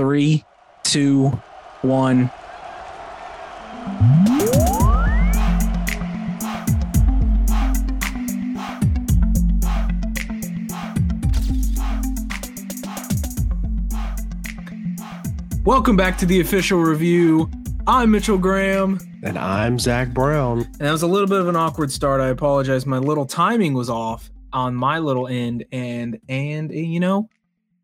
Three, two, one. Welcome back to the official review. I'm Mitchell Graham. And I'm Zach Brown. And that was a little bit of an awkward start. I apologize. My little timing was off on my little end, and and you know,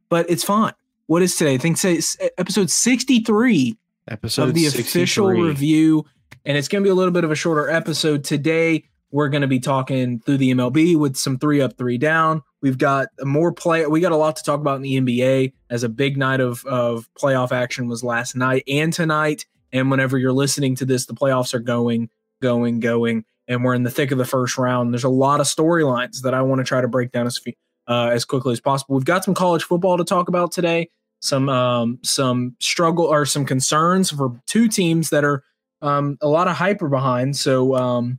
but it's fine. What is today? I think it's eh, episode 63 episode of the 63. official review, and it's going to be a little bit of a shorter episode today. We're going to be talking through the MLB with some three up, three down. We've got more play. We got a lot to talk about in the NBA as a big night of of playoff action was last night and tonight. And whenever you're listening to this, the playoffs are going, going, going, and we're in the thick of the first round. There's a lot of storylines that I want to try to break down as uh, as quickly as possible. We've got some college football to talk about today. Some um, some struggle or some concerns for two teams that are um, a lot of hyper behind. So um,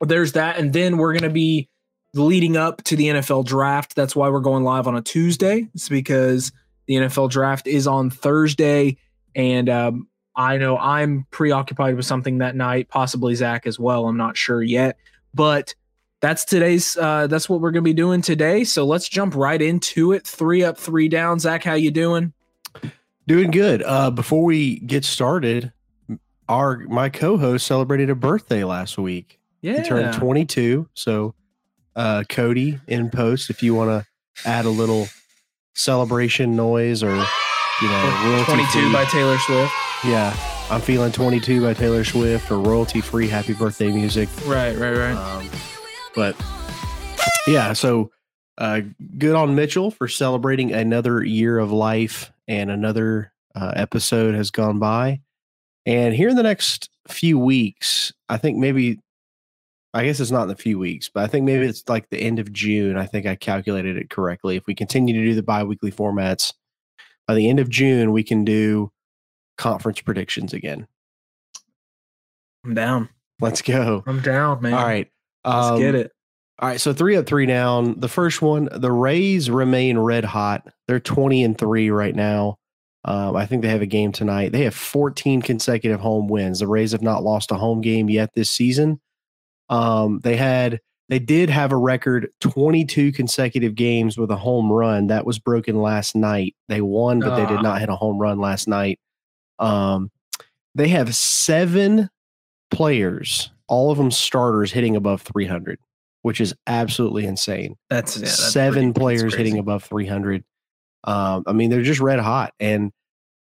there's that, and then we're going to be leading up to the NFL draft. That's why we're going live on a Tuesday. It's because the NFL draft is on Thursday, and um, I know I'm preoccupied with something that night, possibly Zach as well. I'm not sure yet, but that's today's. Uh, that's what we're gonna be doing today. So let's jump right into it. Three up, three down. Zach, how you doing? Doing good. Uh, before we get started, our my co-host celebrated a birthday last week. Yeah, he turned 22. So, uh, Cody in post, if you want to add a little celebration noise or you know, 22 free. by Taylor Swift. Yeah, I'm feeling 22 by Taylor Swift or royalty free happy birthday music. Right, right, right. Um, but yeah, so uh, good on Mitchell for celebrating another year of life and another uh, episode has gone by. And here in the next few weeks, I think maybe, I guess it's not in a few weeks, but I think maybe it's like the end of June. I think I calculated it correctly. If we continue to do the bi weekly formats, by the end of June, we can do conference predictions again. I'm down. Let's go. I'm down, man. All right. Let's um, get it. All right, so three up, three down. The first one, the Rays remain red hot. They're 20 and three right now. Um, I think they have a game tonight. They have 14 consecutive home wins. The Rays have not lost a home game yet this season. Um, they had, they did have a record 22 consecutive games with a home run. That was broken last night. They won, but they did Ah. not hit a home run last night. Um, they have seven players, all of them starters, hitting above 300, which is absolutely insane That's, yeah, that's seven pretty- that's players hitting above 300. Um, I mean, they're just red hot. And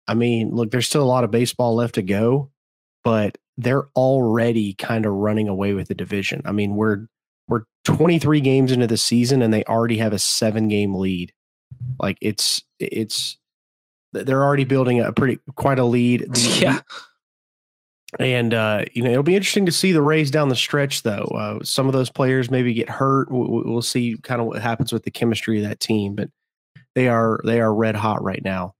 I mean, look, there's still a lot of baseball left to go, but they're already kind of running away with the division. I mean, we're we're 23 games into the season and they already have a seven game lead. Like it's it's they're already building a pretty quite a lead. Yeah. And uh, you know it'll be interesting to see the Rays down the stretch, though. Uh, some of those players maybe get hurt. We'll, we'll see kind of what happens with the chemistry of that team, but they are they are red hot right now.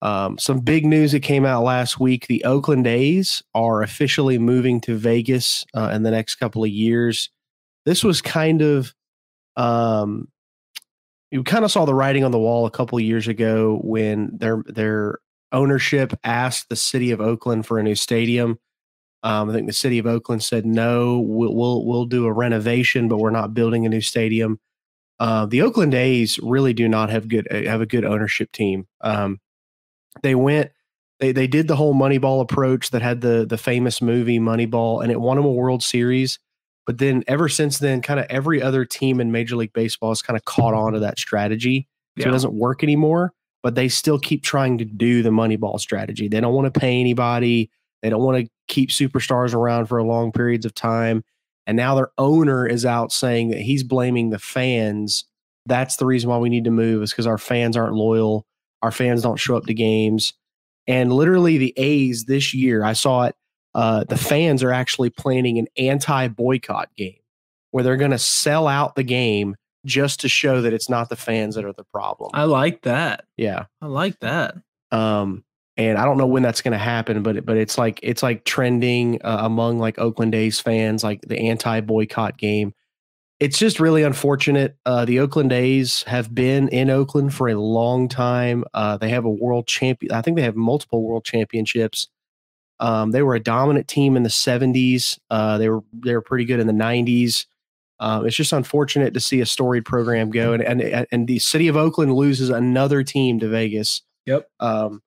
Um, some big news that came out last week: the Oakland A's are officially moving to Vegas uh, in the next couple of years. This was kind of um, you kind of saw the writing on the wall a couple of years ago when their their ownership asked the city of Oakland for a new stadium. Um, I think the city of Oakland said no. We'll we'll, we'll do a renovation, but we're not building a new stadium. Uh, the Oakland A's really do not have good have a good ownership team. Um, they went they they did the whole Moneyball approach that had the the famous movie Moneyball, and it won them a World Series. But then ever since then, kind of every other team in Major League Baseball has kind of caught on to that strategy. So Yeah. it doesn't work anymore, but they still keep trying to do the Moneyball strategy. They don't want to pay anybody. They don't want to keep superstars around for long periods of time. And now their owner is out saying that he's blaming the fans. That's the reason why we need to move is because our fans aren't loyal. Our fans don't show up to games. And literally, the A's this year, I saw it. Uh, the fans are actually planning an anti boycott game where they're going to sell out the game just to show that it's not the fans that are the problem. I like that. yeah. I like that. Um, and I don't know when that's going to happen, but it, but it's like it's like trending uh, among like Oakland A's fans, like the anti boycott game. it's just really unfortunate. Uh, the Oakland A's have been in Oakland for a long time. Uh, they have a world champion. I think they have multiple world championships. Um, they were a dominant team in the 70s. Uh, they were they were pretty good in the 90s. Um, it's just unfortunate to see a storied program go, and and and the city of Oakland loses another team to Vegas. Yep. Um,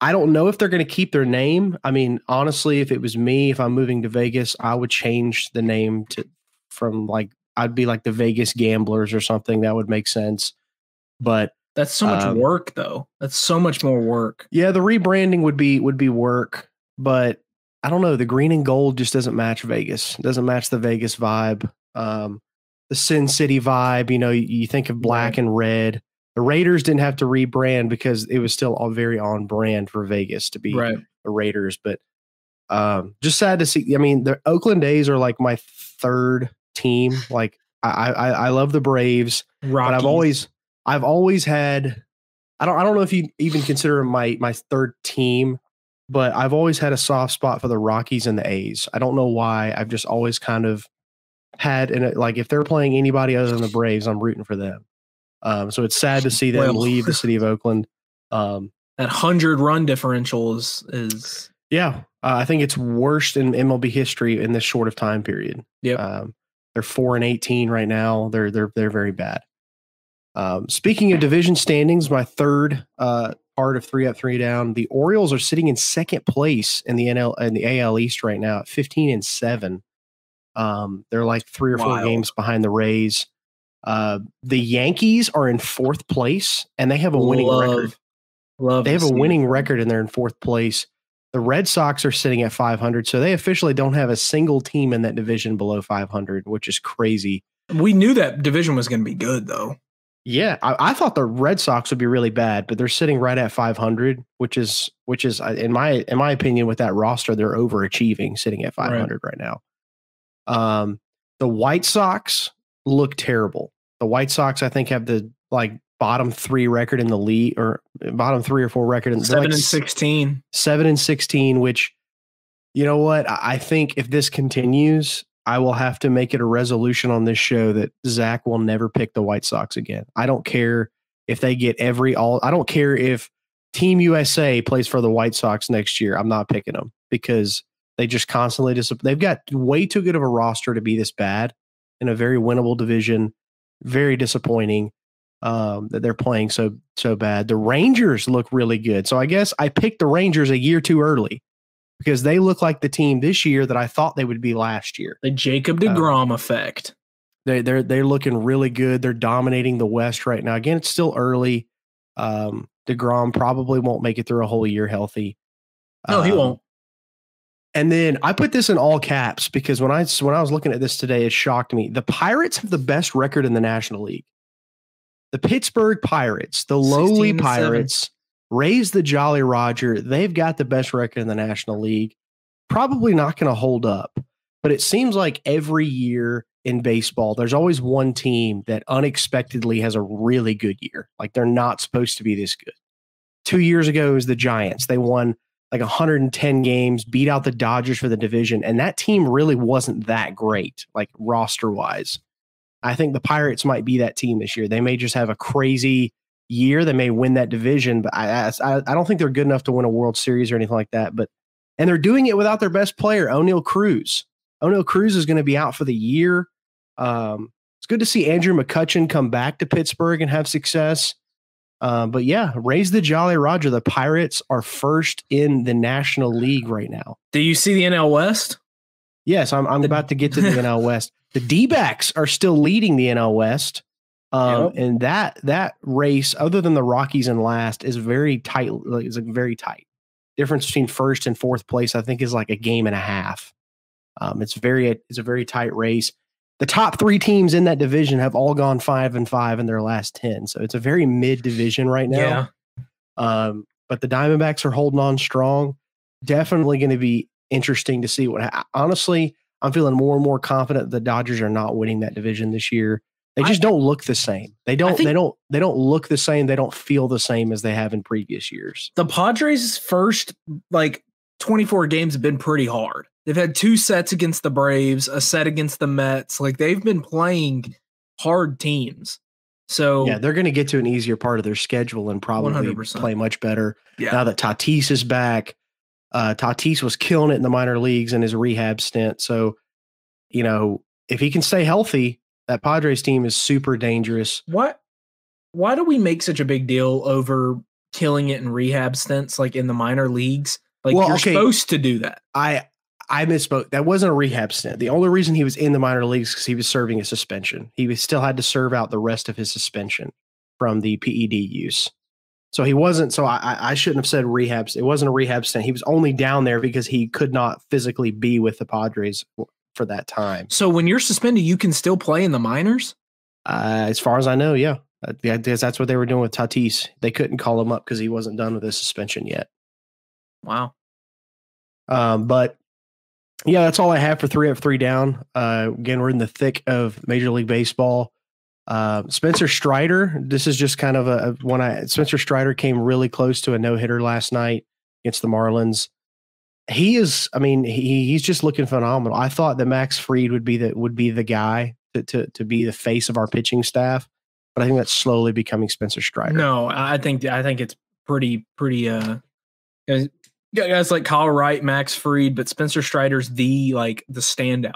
I don't know if they're going to keep their name. I mean, honestly, if it was me, if I'm moving to Vegas, I would change the name to from like I'd be like the Vegas Gamblers or something. That would make sense. But That's so much Um, work, though. That's so much more work. yeah, the rebranding would be would be work, but I don't know. The green and gold just doesn't match Vegas. It doesn't match the Vegas vibe. Um, the Sin City vibe. You know, you, you think of black and red. The Raiders didn't have to rebrand because it was still all very on brand for Vegas to be Right. the Raiders. But um, just sad to see. I mean, the Oakland A's are like my third team. Like I, I, I love the Braves but I've always I've always had I don't I don't know if you even consider my my third team, but I've always had a soft spot for the Rockies and the A's. I don't know why. I've just always kind of had and like if they're playing anybody other than the Braves, I'm rooting for them. Um, so it's sad to see them Well. leave the city of Oakland. Um, that hundred run differential is is yeah, uh, I think it's worst in MLB history in this short of time period. Yep. Um, they're four and eighteen right now. They're they're they're very bad. Um, speaking of division standings, my third uh, part of three up, three down. The Orioles are sitting in second place in the NL in the AL East right now at fifteen and seven. Um, they're like three or four Wild. games behind the Rays. Uh, the Yankees are in fourth place and they have a winning love, record. Love They have a see it. winning record and they're in fourth place. The Red Sox are sitting at 500, so they officially don't have a single team in that division below 500, which is crazy. We knew that division was going to be good, though. Yeah, I, I thought the Red Sox would be really bad, but they're sitting right at 500, which is which is uh, in my in my opinion with that roster they're overachieving, sitting at 500 right, now. Um, the White Sox look terrible. The White Sox, I think, have the like bottom three record in the league, or bottom three or four record. in Seven like and sixteen. seven and 16, which, you know what? I think if this continues, I will have to make it a resolution on this show that Zach will never pick the White Sox again. I don't care if they get every all, I don't care if Team USA plays for the White Sox next year. I'm not picking them because they just constantly dis- They've got way too good of a roster to be this bad in a very winnable division. Very disappointing um, that they're playing so so bad. The Rangers look really good, so I guess I picked the Rangers a year too early because they look like the team this year that I thought they would be last year. The Jacob Uh, Degrom effect. They they're they're looking really good. They're dominating the West right now. Again, it's still early. Um, Degrom probably won't make it through a whole year healthy. No, he Um, won't. And then I put this in all caps because when I when I was looking at this today, it shocked me. The Pirates have the best record in the National League. The Pittsburgh Pirates, the lowly. Pirates, raised the Jolly Roger. They've got the best record in the National League. Probably not going to hold up, but it seems like every year in baseball, there's always one team that unexpectedly has a really good year. Like they're not supposed to be this good. Two years ago, it was the Giants. They won like 110 games, beat out the Dodgers for the division, and that team really wasn't that great, like roster wise. I think the Pirates might be that team this year. They may just have a crazy year. They may win that division, but I, I I don't think they're good enough to win a World Series or anything like that. But and they're doing it without their best player, Oneil Cruz. Oneil Cruz is going to be out for the year. Um, it's good to see Andrew McCutchen come back to Pittsburgh and have success. Uh, but yeah, raise the Jolly Roger. The Pirates are first in the National League right now. Do you see the NL West? Yes, I'm, I'm about to get to the NL West. The D backs are still leading the NL West. Um, Yep. and that that race, other than the Rockies and last, is very tight. like, Is like very tight. Difference between first and fourth place, I think, is like a game and a half. Um, it's very it's a very tight race. The top three teams in that division have all gone five and five in their last ten, so it's a very mid division right now. Yeah. Um, but the Diamondbacks are holding on strong. Definitely going to be interesting to see what. Ha- Honestly, I'm feeling more and more confident the Dodgers are not winning that division this year. They I- just don't look the same. They don't. they don't. They don't look the same. They don't feel the same as they have in previous years. The Padres' first like 24 games have been pretty hard. They've had two sets against the Braves, a set against the Mets. Like they've been playing hard teams. So Yeah, they're going to get to an easier part of their schedule and probably 100%. play much better yeah. now that Tatis is back. Uh, Tatis was killing it in the minor leagues in his rehab stint. So, you know, if he can stay healthy, that Padres team is super dangerous. what why do we make such a big deal over killing it in rehab stints like in the minor leagues? Like Well, you're okay. supposed to do that. I I misspoke. That wasn't a rehab stint. The only reason he was in the minor leagues is because he was serving a suspension. He was, still had to serve out the rest of his suspension from the PED use. So he wasn't. So I, I- shouldn't have said rehab. It wasn't a rehab stint. He was only down there because he could not physically be with the Padres for that time. So when you're suspended, you can still play in the minors? Uh, as far as I know, yeah, Uh, yeah, I guess that's what they were doing with Tatis. They couldn't call him up because he wasn't done with his suspension yet. Wow. Um, but yeah, that's all I have for three up, three down. Uh, again, we're in the thick of Major League Baseball. Uh, Spencer Strider, this is just kind of a, a when I Spencer Strider came really close to a no hitter last night against the Marlins. He is, I mean, he he's just looking phenomenal. I thought that Max Fried would be the would be the guy to to, to be the face of our pitching staff, but I think that's slowly becoming Spencer Strider. No, I think I think it's pretty pretty uh guys, guys like Kyle Wright, Max Fried, but Spencer Strider's the like the standout.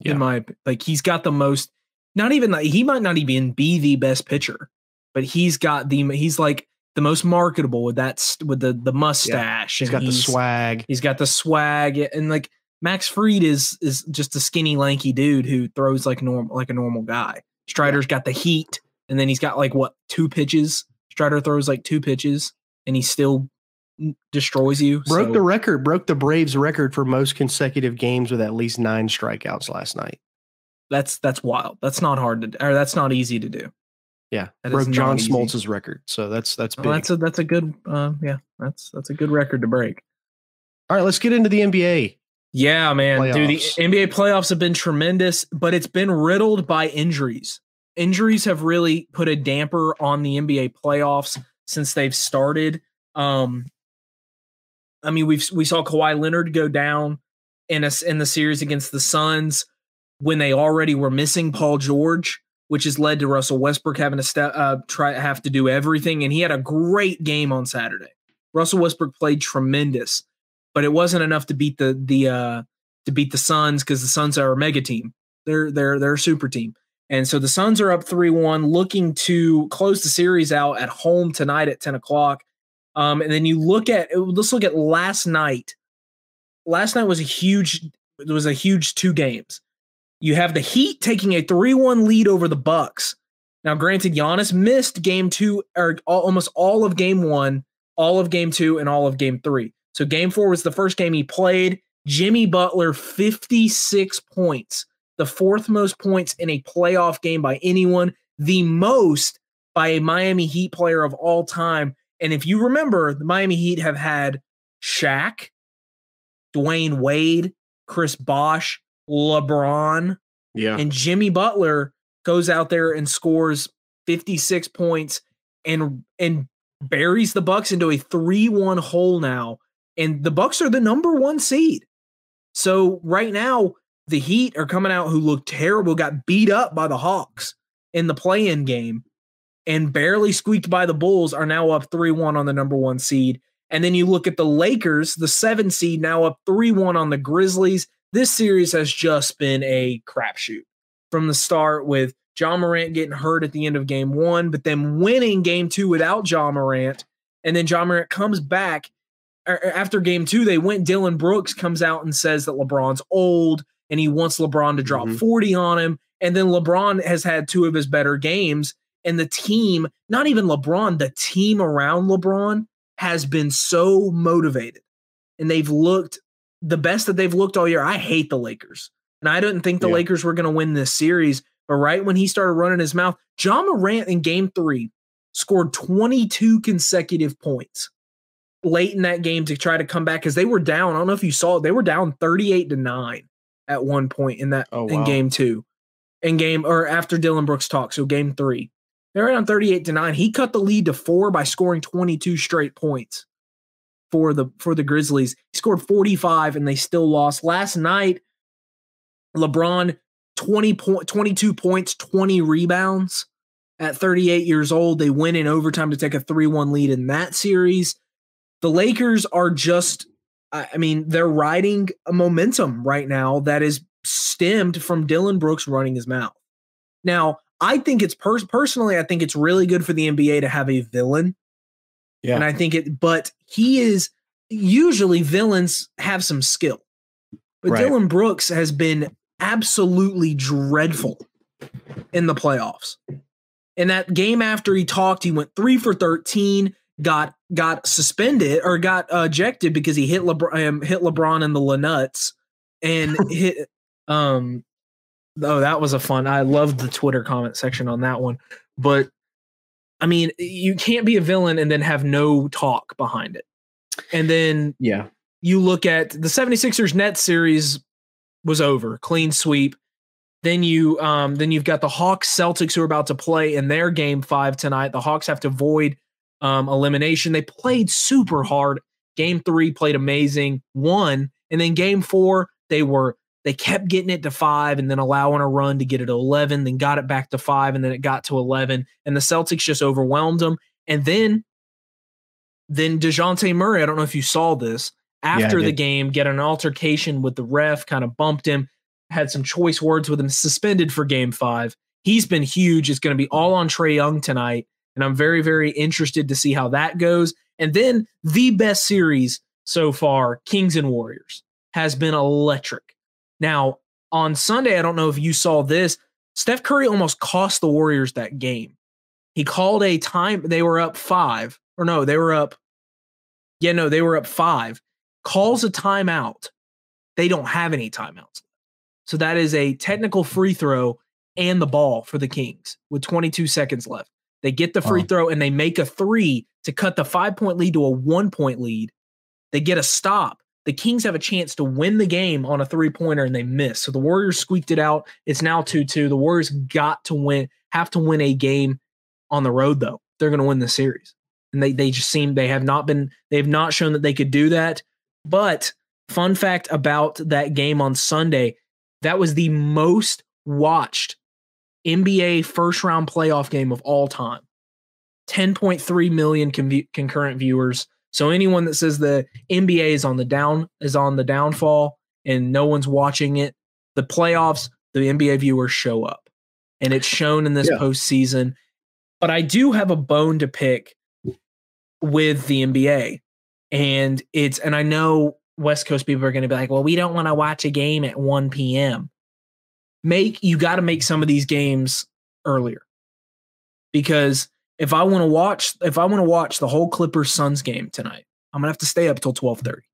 Yeah. In my like he's got the most not even like, he might not even be the best pitcher, but he's got the he's like the most marketable with that with the the mustache He's got the swag. He's got the swag and like Max Fried is is just a skinny lanky dude who throws like normal like a normal guy. Strider's got the heat and then he's got like what two pitches. Strider throws like two pitches and he still destroys you. broke So the record, broke the Braves record for most consecutive games with at least nine strikeouts last night. that's that's wild. That's not hard to or that's not easy to do. Yeah, That broke John. Smoltz's record. So that's that's big. That's a that's a good uh, yeah, that's that's a good record to break. All right, let's get into the NBA. Yeah, man. Dude, the NBA playoffs have been tremendous, but it's been riddled by injuries. Injuries have really put a damper on the NBA playoffs since they've started. Um, I mean, we've we saw Kawhi Leonard go down in a, in the series against the Suns when they already were missing Paul George, which has led to Russell Westbrook having to step uh, try have to do everything. And he had a great game on Saturday. Russell Westbrook played tremendous, but it wasn't enough to beat the the uh, to beat the Suns because the Suns are a mega team. They're they're they're a super team. And so the Suns are up 3 1, looking to close the series out at home tonight at 10 o'clock. Um, and then you look at let's look at last night. Last night was a huge it was a huge two games. You have the Heat taking a 3-1 lead over the Bucks. Now, granted, Giannis missed game two or al- almost all of game one, all of game two, and all of game three. So game four was the first game he played. Jimmy Butler, 56 points, the fourth most points in a playoff game by anyone, the most by a Miami Heat player of all time. And if you remember, the Miami Heat have had Shaq, Dwyane Wade, Chris Bosh, LeBron, Yeah. and Jimmy Butler goes out there and scores 56 points and and buries the Bucks into a 3-1 hole now. And the Bucks are the number 1 seed. So right now the Heat are coming out who look terrible, got beat up by the Hawks in the play-in game and barely squeaked by the Bulls are now up 3-1 on the number 1 seed. And then you look at the Lakers, the 7 seed now up 3-1 on the Grizzlies this series has just been a crapshoot from the start with Ja Morant getting hurt at the end of game one, but then winning game two without Ja Morant. And then Ja Morant comes back er, after game two. They went, Dillon Brooks comes out and says that LeBron's old and he wants LeBron to drop Mhm. 40 on him. And then LeBron has had two of his better games. And the team, not even LeBron, the team around LeBron has been so motivated. And they've looked the best that they've looked all year. I hate the Lakers. And I didn't think the Yeah. Lakers were going to win this series. But right when he started running his mouth, Ja Morant in game three scored 22 consecutive points late in that game to try to come back because they were down. I don't know if you saw it. They were down 38 to 9 at one point in that Oh, in game two. In game or after Dillon Brooks talked. So game three. They were down 38 to 9. He cut the lead to four by scoring 22 straight points for the for the Grizzlies. He scored 45 and they still lost. Last night, LeBron 20 point 22 points, 20 rebounds at 38 years old. They win in overtime to take a 3-1 lead in that series. The Lakers are just I mean, they're riding a momentum right now that is stemmed from Dillon Brooks running his mouth. Now, I think it's pers- personally, I think it's really good for the NBA to have a villain. Yeah. And I think it, but he is usually villains have some skill. But right. Dillon Brooks has been absolutely dreadful in the playoffs. In that game after he talked, he went three for 13, got got suspended or got uh, ejected because he hit LeBron um, hit LeBron in the Lanuts and hit um oh that was a fun I loved the Twitter comment section on that one. But I mean, you can't be a villain and then have no talk behind it. And then yeah, you look at the 76ers net series was over, clean sweep. Then you um then you've got the Hawks Celtics who are about to play in their game 5 tonight. The Hawks have to void um elimination. They played super hard. Game 3 played amazing, won, and then game 4 they were they kept getting it to five and then allowing a run to get it to 11, then got it back to five, and then it got to 11. And the Celtics just overwhelmed them. And then, then DeJounte Murray, I don't know if you saw this, after yeah, the game, get an altercation with the ref, kind of bumped him, had some choice words with him, suspended for game five. He's been huge. It's going to be all on Trae Young tonight. And I'm very, very interested to see how that goes. And then the best series so far, Kings and Warriors, has been electric. Now, on Sunday, I don't know if you saw this. Steph Curry almost cost the Warriors that game. He called a time, they were up five, or no, they were up. Yeah, no, they were up five. Calls a timeout. They don't have any timeouts. So that is a technical free throw and the ball for the Kings with 22 seconds left. They get the free throw and they make a three to cut the five point lead to a one point lead. They get a stop the Kings have a chance to win the game on a three pointer and they miss. So the Warriors squeaked it out. It's now 2 2. The Warriors got to win, have to win a game on the road, though. They're going to win the series. And they, they just seem, they have not been, they have not shown that they could do that. But fun fact about that game on Sunday, that was the most watched NBA first round playoff game of all time. 10.3 million con- concurrent viewers. So anyone that says the NBA is on the down is on the downfall and no one's watching it, the playoffs, the NBA viewers show up. And it's shown in this yeah. postseason. But I do have a bone to pick with the NBA. And it's and I know West Coast people are going to be like, well, we don't want to watch a game at 1 p.m. Make you got to make some of these games earlier because if I want to watch if I want to watch the whole Clippers Suns game tonight, I'm gonna have to stay up till twelve thirty.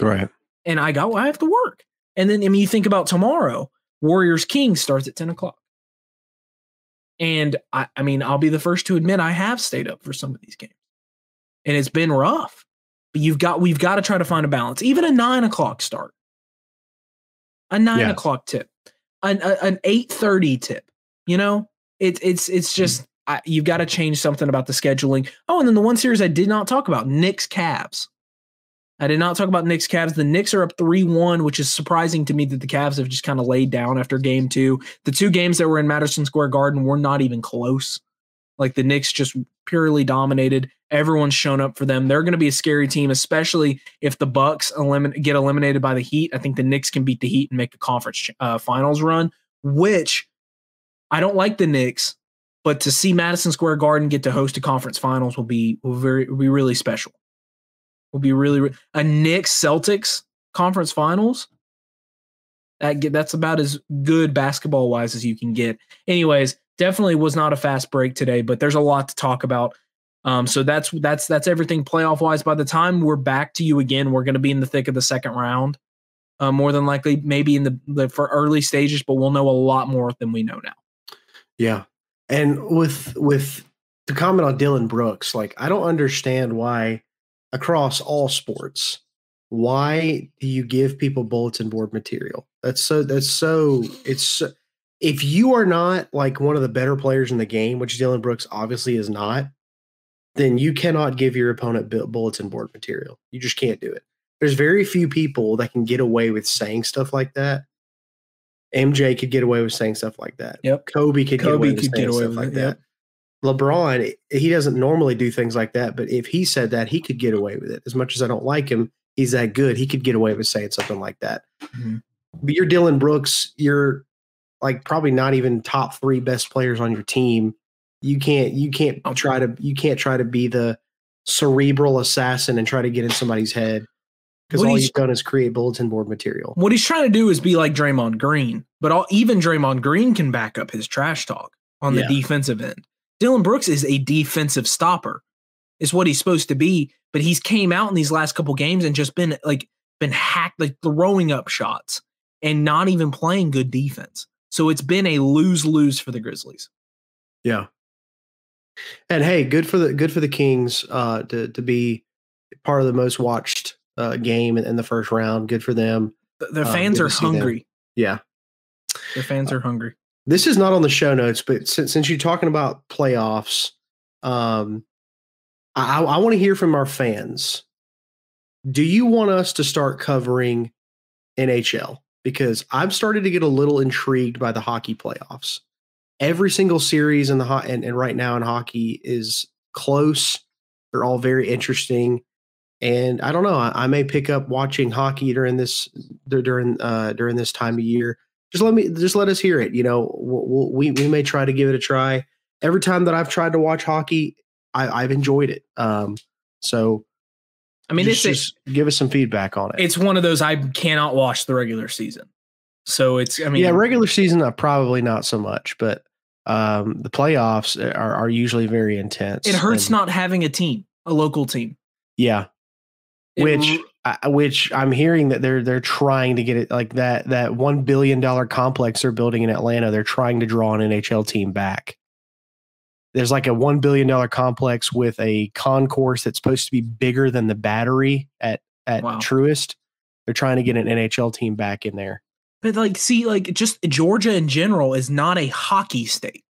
Right. And I got I have to work. And then I mean you think about tomorrow, Warriors Kings starts at 10 o'clock. And I, I mean, I'll be the first to admit I have stayed up for some of these games. And it's been rough. But you've got we've got to try to find a balance. Even a nine o'clock start. A nine yeah. o'clock tip. An, a, an 8:30 tip. You know? It's it's it's just I, you've got to change something about the scheduling. Oh, and then the one series I did not talk about, Knicks Cavs. I did not talk about Knicks Cavs. The Knicks are up 3 1, which is surprising to me that the Cavs have just kind of laid down after game two. The two games that were in Madison Square Garden were not even close. Like the Knicks just purely dominated. Everyone's shown up for them. They're going to be a scary team, especially if the Bucks elimin- get eliminated by the Heat. I think the Knicks can beat the Heat and make a conference uh, finals run, which I don't like the Knicks but to see Madison Square Garden get to host a conference finals will be will very will be really special. Will be really a Knicks Celtics conference finals. That get, that's about as good basketball wise as you can get. Anyways, definitely was not a fast break today, but there's a lot to talk about. Um, so that's that's that's everything playoff wise. By the time we're back to you again, we're going to be in the thick of the second round, uh, more than likely, maybe in the, the for early stages, but we'll know a lot more than we know now. Yeah, and with with to comment on Dillon Brooks, like I don't understand why across all sports, why do you give people bulletin board material? That's so that's so it's so, if you are not like one of the better players in the game, which Dillon Brooks obviously is not, then you cannot give your opponent bulletin board material. You just can't do it. There's very few people that can get away with saying stuff like that. MJ could get away with saying stuff like that. Yep. Kobe could Kobe get away with could saying get away stuff with like it, that. yep. LeBron, he doesn't normally do things like that, but if he said that, he could get away with it. As much as I don't like him, he's that good. He could get away with saying something like that. Mhm. But you're Dillon Brooks. You're like probably not even top three best players on your team. You can't. You can't Oh. try to. You can't try to be the cerebral assassin and try to get in somebody's head because What all he's- you've done is create bulletin board material. What he's trying to do is be like Draymond Green, but all, even Draymond Green can back up his trash talk on the Yeah. defensive end. Dillon Brooks is a defensive stopper, is what he's supposed to be. But he's came out in these last couple games and just been like been hacked, like throwing up shots and not even playing good defense. So it's been a lose lose for the Grizzlies. Yeah. And hey, good for the good for the Kings uh, to to be part of the most watched uh, game in, in the first round. Good for them. Th- Their Um, fans good are hungry. Yeah. Their fans are hungry. This is not on the show notes, but since, since you're talking about playoffs, um, I, I want to hear from our fans. Do you want us to start covering NHL? Because I've started to get a little intrigued by the hockey playoffs. Every single series in the hot and, and right now in hockey is close. They're all very interesting, and I don't know. I, I may pick up watching hockey during this during uh, during this time of year just let me just let us hear it you know we'll, we we may try to give it a try every time that i've tried to watch hockey I, i've enjoyed it um so I mean, just, it's just give us some feedback on it it's one of those I cannot watch the regular season. So it's I mean yeah regular season uh, probably not so much but um the playoffs are, are usually very intense it hurts and- not having a team, a local team. yeah which I- which i'm hearing that they're they're trying to get it like that that one billion dollar complex they're building in atlanta they're trying to draw an nhl team back there's like a one billion dollar complex with a concourse that's supposed to be bigger than the battery at at Wow. Truist they're trying to get an nhl team back in there But like, see, like, just Georgia in general is not a hockey state.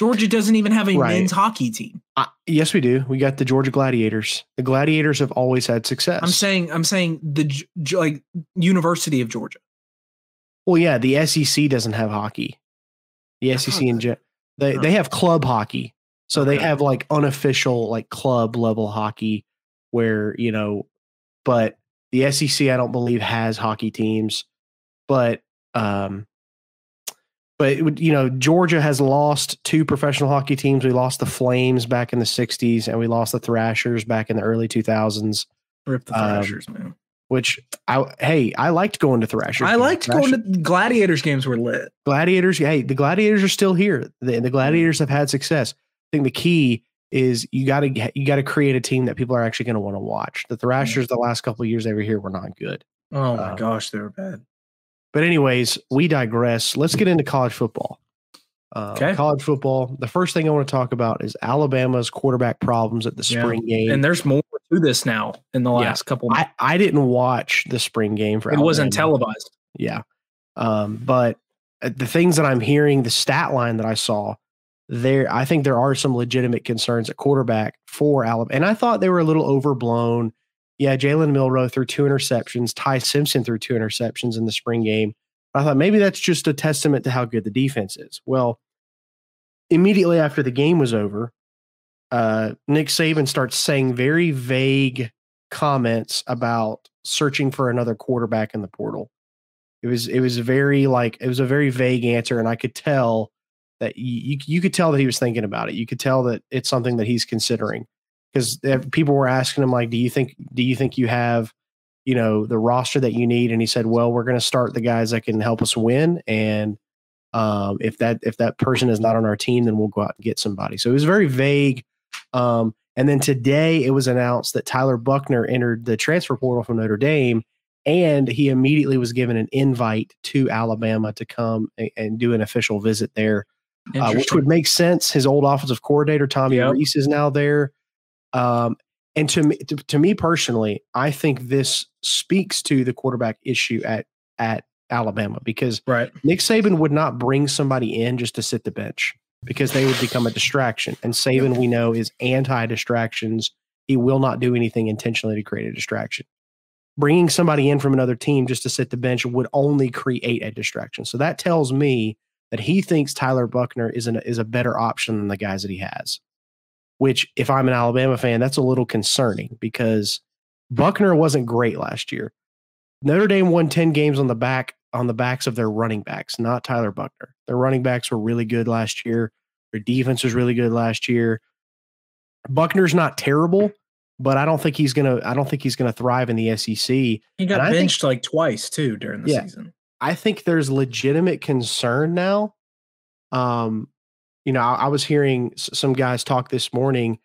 Georgia doesn't even have a Right. men's hockey team. uh, yes we do we got the georgia gladiators the gladiators have always had success I'm saying, I'm saying the like University of Georgia. well yeah the sec doesn't have hockey the sec thought in that- gen- they, they have club hockey so they Okay. have like unofficial like club level hockey where you know but the sec i don't believe has hockey teams but um but would- you know georgia has lost two professional hockey teams. We lost the flames back in the 60s and we lost the thrashers back in the early 2000s Rip the Um, Thrashers, man. which i hey i liked going to thrashers I liked Thrashers- going to Gladiators games were lit. gladiators hey the gladiators are still here. The, the gladiators have had success. I think the key is you got to you got to create a team that people are actually going to want to watch. The thrashers the last couple of years they were here were not good. Oh my Um, gosh, they were bad. But anyways we digress let's get into college football uh, Okay. college football the first thing i want to talk about is alabama's quarterback problems at the Yeah. spring game And there's more to this now in the Yeah. last couple. I, I didn't watch the spring game for it wasn't televised. Yeah. Um, but uh, the things that I'm hearing, the stat line that I saw there, I think there are some legitimate concerns at quarterback for Alabama. And I thought they were a little overblown. Yeah, Jalen Milroe threw two interceptions. Ty Simpson threw two interceptions in the spring game. I thought maybe that's just a testament to how good the defense is. Well, immediately after the game was over, uh, Nick Saban starts saying very vague comments about searching for another quarterback in the portal. It was it was very like it was a very vague answer, and I could tell that you you could tell that he was thinking about it. You could tell that it's something that he's considering because people were asking him like, "Do you think do you think you have you know the roster that you need?" And he said, "Well, we're going to start the guys that can help us win, and um, if that if that person is not on our team, then we'll go out and get somebody." So it was very vague. Um, and then today it was announced that Tyler Buchner entered the transfer portal from Notre Dame, and he immediately was given an invite to Alabama to come and, and do an official visit there, uh, which would make sense. His old offensive coordinator Tommy Yep. Rees is now there, um, and to me, to, to me personally, I think this speaks to the quarterback issue at at Alabama because right. Nick Saban would not bring somebody in just to sit the bench. because they would become a distraction. And Saban, we know, is anti distractions. He will not do anything intentionally to create a distraction. Bringing somebody in from another team just to sit the bench would only create a distraction. So that tells me that he thinks Tyler Buchner is, an, is a better option than the guys that he has. Which, if I'm an Alabama fan, that's a little concerning because Buchner wasn't great last year. Notre Dame won 10 games on the back on the backs of their running backs, not Tyler Buchner. Their running backs were really good last year. Their defense was really good last year. Buchner's not terrible, but I don't think he's gonna. I don't think he's gonna thrive in the SEC. He got benched think, like twice too during the yeah, season. I think there's legitimate concern now. Um, you know, I, I was hearing some guys talk this morning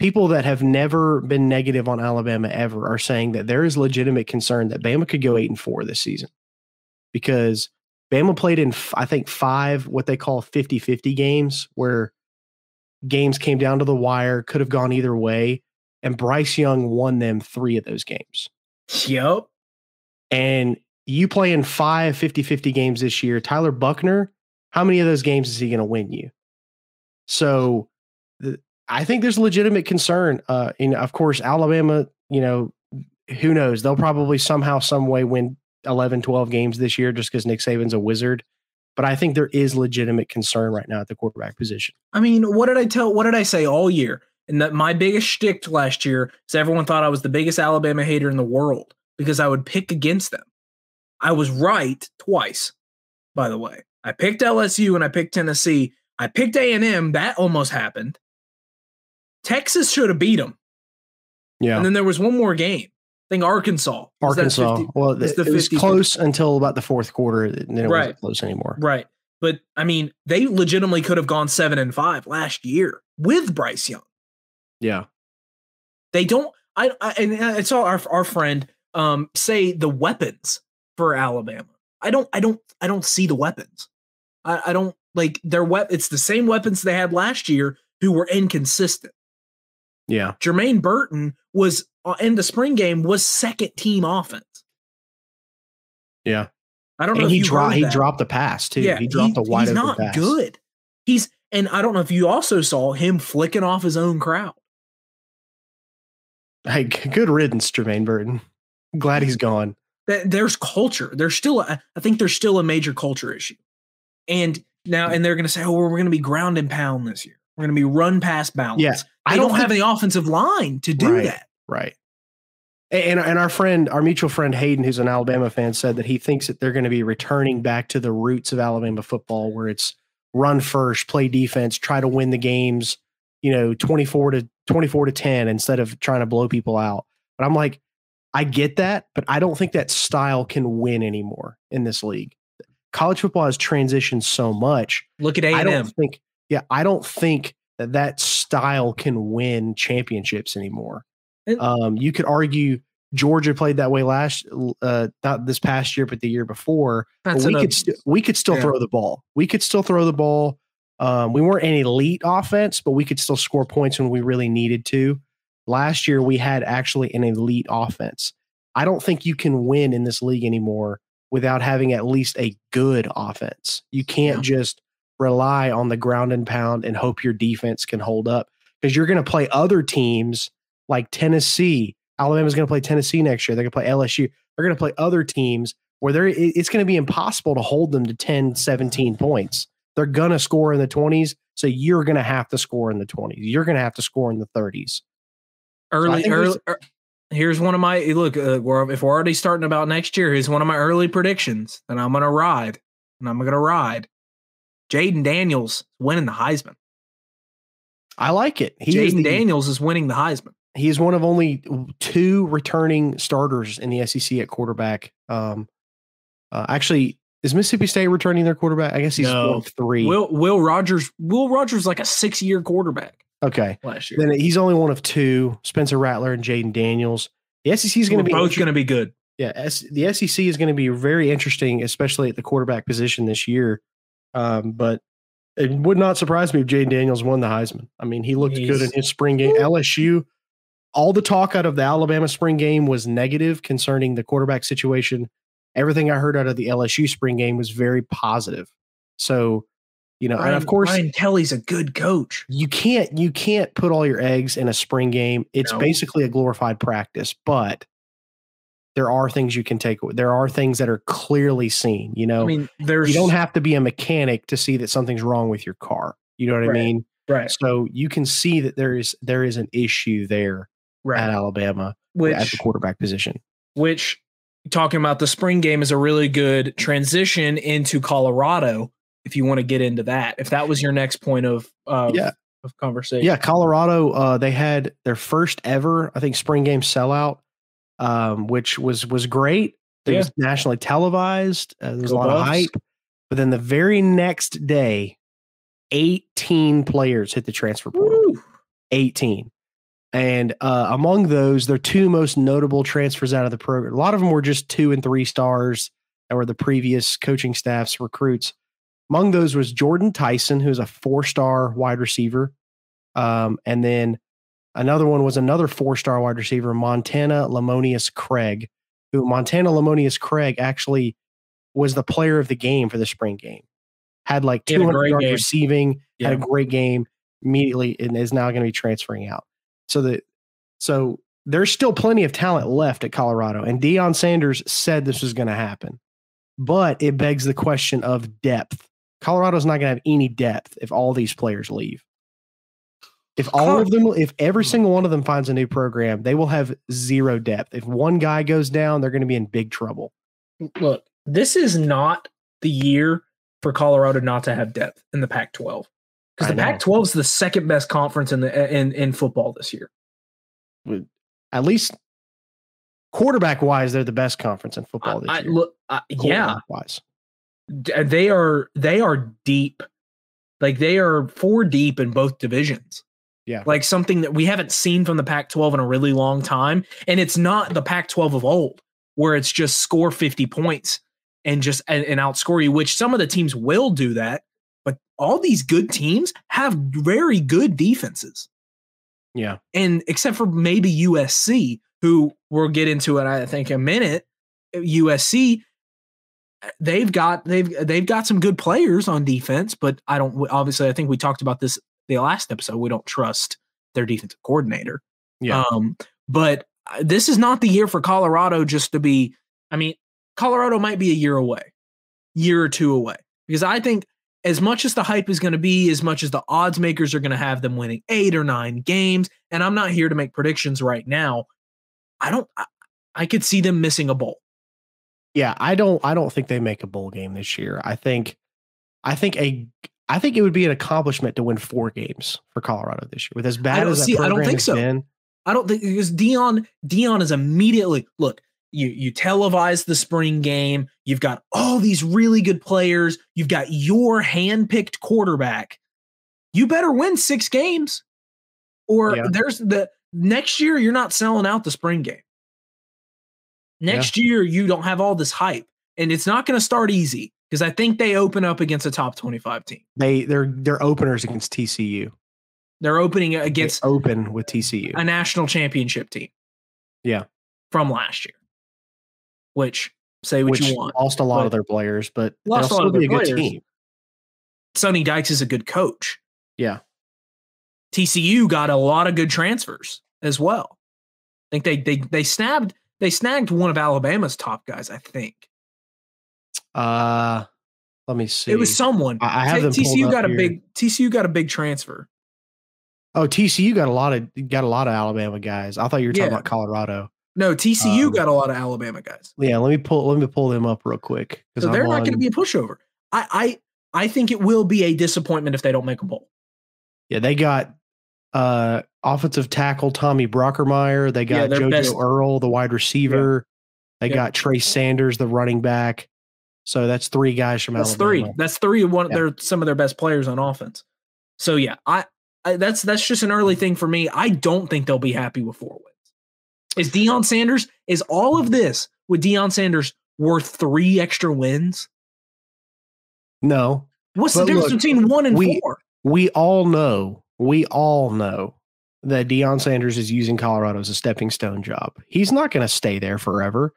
people that have never been negative on Alabama ever are saying that there is legitimate concern that Bama could go eight and four this season because Bama played in, I think, five what they call 50 50 games where games came down to the wire, could have gone either way. And Bryce Young won them three of those games. Yep. And you play in five 50 50 games this year. Tyler Buchner, how many of those games is he going to win you? So I think there's legitimate concern. Uh, and of course, Alabama, you know, who knows? They'll probably somehow, some way win 11, 12 games this year just because Nick Saban's a wizard. But I think there is legitimate concern right now at the quarterback position. I mean, what did I tell? What did I say all year? And that my biggest shtick last year is everyone thought I was the biggest Alabama hater in the world because I would pick against them. I was right twice, by the way. I picked LSU and I picked Tennessee. I picked A&M. That almost happened. Texas should have beat them. Yeah. And then there was one more game. I think Arkansas. Arkansas. 50, well, it, it was close until about the fourth quarter. And then it right. wasn't close anymore. Right. But I mean, they legitimately could have gone seven and five last year with Bryce Young. Yeah. They don't. I, I and I saw our our friend um say the weapons for Alabama. I don't. I don't. I don't see the weapons. I, I don't like their wep. It's the same weapons they had last year who were inconsistent. Yeah. Jermaine Burton was uh, in the spring game was second team offense. Yeah. I don't know he dropped he dropped the pass too. Yeah, he dropped he, a wide he's not pass. good. He's and I don't know if you also saw him flicking off his own crowd. Hey, good riddance, Jermaine Burton. Glad he's gone. There's culture. There's still, a, I think there's still a major culture issue. And now, and they're going to say, oh, we're going to be ground and pound this year. We're going to be run past balance. Yeah, I don't, don't have the offensive line to do right, that. Right. And, and our friend, our mutual friend Hayden, who's an Alabama fan, said that he thinks that they're going to be returning back to the roots of Alabama football, where it's run first, play defense, try to win the games, you know, 24 to 24 to 10 instead of trying to blow people out. But I'm like, I get that, but I don't think that style can win anymore in this league. College football has transitioned so much. Look at A&M. I don't think yeah, I don't think that that style can win championships anymore. um, you could argue Georgia played that way last, uh, not this past year, but the year before. We could st- we could still yeah. throw the ball. We could still throw the ball. Um, we weren't an elite offense, but we could still score points when we really needed to. Last year, we had actually an elite offense. I don't think you can win in this league anymore without having at least a good offense. You can't yeah. just rely on the ground and pound and hope your defense can hold up because you're going to play other teams like Tennessee. Alabama's going to play Tennessee next year. They're going to play LSU. They're going to play other teams where they're it's going to be impossible to hold them to 10, 17 points. They're going to score in the 20s. So you're going to have to score in the 20s. You're going to have to score in the 30s. Early, so early. Er Er, here's one of my look. Uh, we're, if we're already starting about next year, here's one of my early predictions that I'm going to ride, and I'm going to ride. Jayden Daniels winning the Heisman. I like it. Jayden Daniels is winning the Heisman. He is one of only two returning starters in the SEC at quarterback. Um, uh, actually, is Mississippi State returning their quarterback? I guess he's no. one of three. Will Will Rogers? Will Rogers like a six year quarterback? Okay, last year. Then he's only one of two. Spencer Rattler and Jayden Daniels. The SEC is going to be both going to be good. Yeah, S- the SEC is going to be very interesting, especially at the quarterback position this year. Um, but it would not surprise me if Jayden Daniels won the Heisman. I mean, he looked He's, good in his spring game. LSU, all the talk out of the Alabama spring game was negative concerning the quarterback situation. Everything I heard out of the LSU spring game was very positive. So You know, Brian, and of course, Brian Kelly's a good coach. you can't you can't put all your eggs in a spring game. It's No. basically a glorified practice, but there are things you can take. There are things that are clearly seen. You know, I mean, there's you don't have to be a mechanic to see that something's wrong with your car. You know what Right. I mean? right, So you can see that there is there is an issue there right. at Alabama at the quarterback position. which talking about the spring game is a really good transition into Colorado. If you want to get into that, if that was your next point of of, Yeah. of conversation, Yeah, Colorado. Uh, they had their first ever, I think, spring game sellout, um, which was was great. It Yeah. was nationally televised. Uh, there was Go a lot of hype. But then the very next day, eighteen players hit the transfer portal. Woo. 18. And uh, among those, their two most notable transfers out of the program. A lot of them were just two and three stars that were the previous coaching staff's recruits. Among those was Jordan Tyson, who's a four star wide receiver. Um, and then another one was another four star wide receiver, Montana Lemonious Craig, who Montana Lemonious Craig actually was the player of the game for the spring game. Had like He had a 200 great yards game. receiving, had a great game immediately, and is now going to be transferring out. So that so there's still plenty of talent left at Colorado, and Deion Sanders said this was going to happen, but it begs the question of depth. Colorado's not going to have any depth if all these players leave. If all of them, if every hmm. single one of them finds a new program, they will have zero depth. If one guy goes down, they're going to be in big trouble. look, this is not the year for Colorado not to have depth in the Pac-12 because the. Pac-12 is the second best conference in the in in football this year. At least quarterback wise, they're the best conference in football this I, I- year. look, I, yeah, wise. D- uh, they are they are deep, like they are four deep in both divisions. Yeah. like something that we haven't seen from the Pac-12 in a really long time, and it's not the Pac-12 of old where it's just score fifty points and just and, and outscore you. Which some of the teams will do that, but all these good teams have very good defenses. Yeah. and except for maybe USC, who we'll get into it, I think, in a minute. USC, they've got they've they've got some good players on defense, but I don't. Obviously, I think we talked about this the last episode. We don't trust their defensive coordinator. Yeah. Um, but uh, this is not the year for Colorado just to be. I mean, Colorado might be a year away, year or two away, because I think as much as the hype is going to be, as much as the odds makers are going to have them winning eight or nine games, and I'm not here to make predictions right now. I don't. I, I could see them missing a bowl. Yeah, I don't I don't think they make a bowl game this year. I think I think a I think it would be an accomplishment to win four games for Colorado this year. With as bad don't as that see- I don't think so. been, I don't think because Deion Deion is immediately look. You you televise the spring game. You've got all these really good players. You've got your handpicked quarterback. You better win six games, or Yeah. there's the next year you're not selling out the spring game. Next year you don't have all this hype, and it's not going to start easy because I think they open up against a top twenty five team. they they're they're openers against TCU. They're opening They against open with TCU. a national championship team. Yeah. From last year. Which say what which you want. lost a lot but- of their players, but Lost a lot of their good players. team. Sonny Dykes is a good coach. Yeah. TCU got a lot of good transfers as well. I think they they they snagged they snagged one of Alabama's top guys, I think. Uh let me see. It was someone. I, I have them TCU got a here. big TCU got a big transfer. Oh, TCU got a lot of got a lot of Alabama guys. I thought you were talking Yeah. about Colorado. No, TCU Um, got a lot of Alabama guys. Yeah, let me pull let me pull them up real quick. So they're I'm not going to be a pushover. I I I think it will be a disappointment if they don't make a bowl. Yeah, they got uh offensive tackle Tommy Brockermeyer. They got their JoJo best- Earle, the wide receiver. They Yeah. got Trey Sanders, the running back. So that's three guys from That's Alabama. three. That's three of one. Yeah. They're some of their best players on offense. So yeah, I, I that's that's just an early thing for me. I don't think they'll be happy with four wins. Is Deion Sanders is all of this with Deion Sanders worth three extra wins? No, What's the difference look, between one and we- four? we all know, we all know that Deion Sanders is using Colorado as a stepping stone job. He's not going to stay there forever.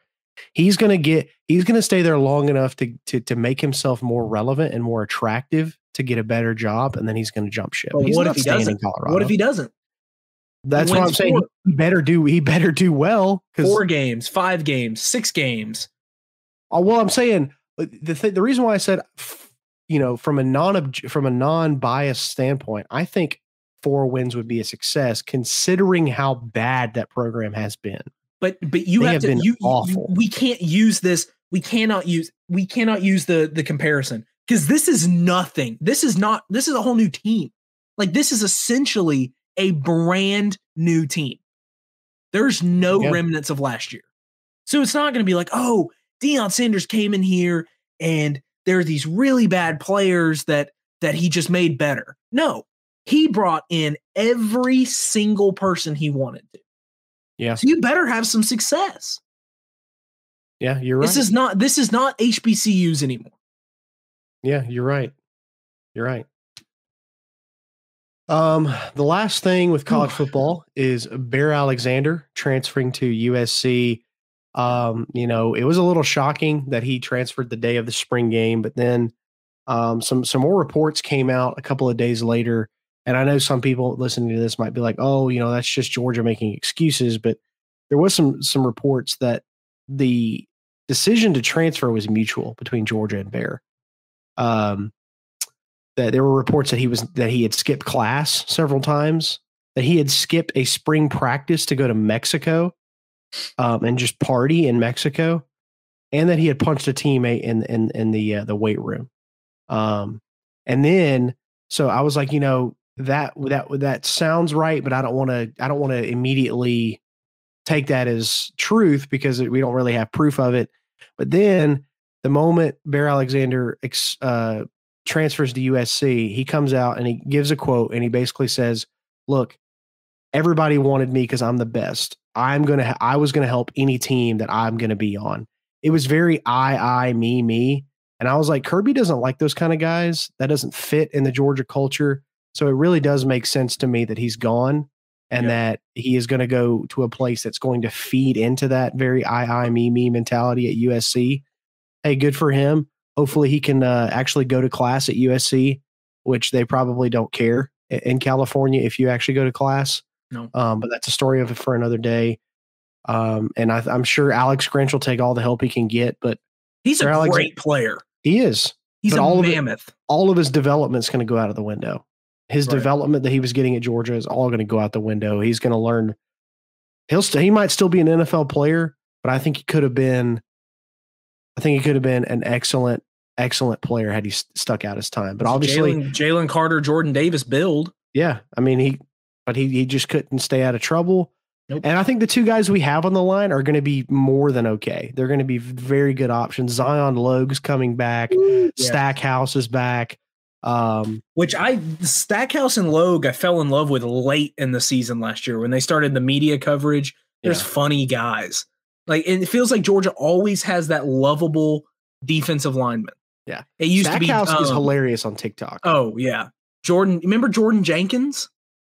He's going to get he's going to stay there long enough to, to to make himself more relevant and more attractive to get a better job, and then he's going to jump ship. But he's what if he doesn't? Colorado. What if he doesn't? That's what I'm saying. four- He better do. He better do well. Four games, five games, six games. Uh, well, I'm saying uh, the th- the reason why I said, you know, from a non from a non biased standpoint, I think four wins would be a success, considering how bad that program has been. But but you have, have to been you, you- awful. we can't use this. We cannot use we cannot use the the comparison because this is nothing. This is not this is a whole new team. Like this is essentially a brand new team. There's no Yeah. remnants of last year. So it's not going to be like, oh, Deion Sanders came in here and there are these really bad players that that he just made better. No, he brought in every single person he wanted to. Yeah. So you better have some success. Yeah, you're right. This is not this is not HBCUs anymore. Yeah, you're right. You're right. Um, the last thing with college football is Bear Alexander transferring to USC. Um, you know, it was a little shocking that he transferred the day of the spring game, but then um, some some more reports came out a couple of days later. And I know some people listening to this might be like, "Oh, you know, that's just Georgia making excuses." But there was some some reports that the decision to transfer was mutual between Georgia and Bear um, that there were reports that he was that he had skipped class several times, that he had skipped a spring practice to go to Mexico um, and just party in Mexico, and that he had punched a teammate in in in the uh, the weight room. Um, and then so I was like, you know that that that sounds right, but I don't want to I don't want to immediately take that as truth because we don't really have proof of it. But then the moment Bear Alexander ex, uh, transfers to USC, he comes out and he gives a quote and he basically says, "Look, everybody wanted me because I'm the best. I'm gonna. Ha- I was gonna help any team that I'm gonna be on. It was very I, I, me, me." And I was like, Kirby doesn't like those kind of guys. That doesn't fit in the Georgia culture. So it really does make sense to me that he's gone and Yeah. that he is going to go to a place that's going to feed into that very I, I, me, me mentality at USC. Hey, good for him. Hopefully he can uh, actually go to class at USC, which they probably don't care in California if you actually go to class. No. Um, but that's a story of for another day. Um, and I, I'm sure Alex Grinch will take all the help he can get, but He's a Alexa- great player. he is. He's But a all of it- mammoth. All of his development's going to go out of the window. His Right. development that he was getting at Georgia is all going to go out the window. He's going to learn. He'll st- he might still be an NFL player, but I think he could have been. I think he could have been an excellent, excellent player had he s- stuck out his time. But obviously, Jalen Carter, Jordan Davis build. yeah, I mean he, but he he just couldn't stay out of trouble. Nope. And I think the two guys we have on the line are going to be more than okay. They're going to be very good options. Zion Logue's coming back. Stackhouse is back. Um, Which I Stackhouse and Logue I fell in love with late in the season last year when they started the media coverage. There's Yeah. funny guys. Like and it feels like Georgia always has that lovable defensive lineman. Yeah. It used to be Stackhouse is um, hilarious on TikTok. Oh yeah. Jordan, remember Jordan Jenkins?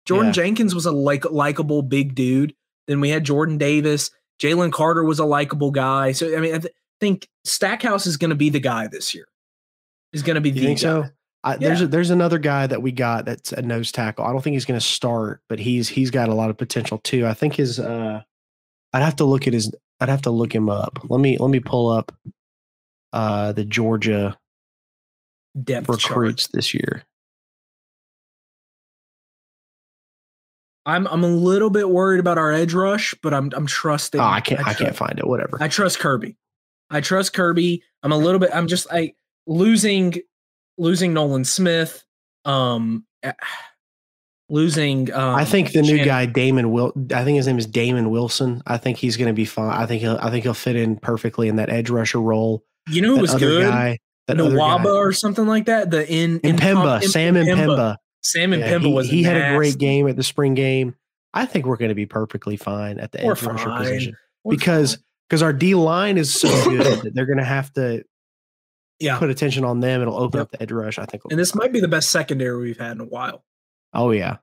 Jordan Yeah. Jenkins was a like likable big dude. Then we had Jordan Davis. Jalen Carter was a likable guy. So I mean, I th- think Stackhouse is going to be the guy this year. Is going to be you the think guy. so? I, There's a, there's another guy that we got that's a nose tackle. I don't think he's going to start, but he's he's got a lot of potential too. I think his uh, I'd have to look at his. I'd have to look him up. Let me let me pull up uh the Georgia Depth recruits chart. this year. I'm I'm a little bit worried about our edge rush, but I'm I'm trusting. Oh, I can't I, tru- can't find it. Whatever. I trust Kirby. I trust Kirby. I'm a little bit. I'm just I losing losing Nolan Smith. Um, eh, losing. Um, I think the new guy Damon Will. I think his name is Damon Wilson. I think he's going to be fine. I think he'll I think he'll fit in perfectly in that edge rusher role. You know who was good? guy. That other Nawaba or something like that. The in in M'Pemba, Im- Sam M'Pemba. Sam and Yeah, Pimba he, was. he had a great game at the spring game. I think we're going to be perfectly fine at the We're edge rusher position We're because because our D line is so good that they're going to have to yeah, put attention on them. It'll open Yep. up the edge rush. I think. and this might be the best secondary we've had in a while oh yeah,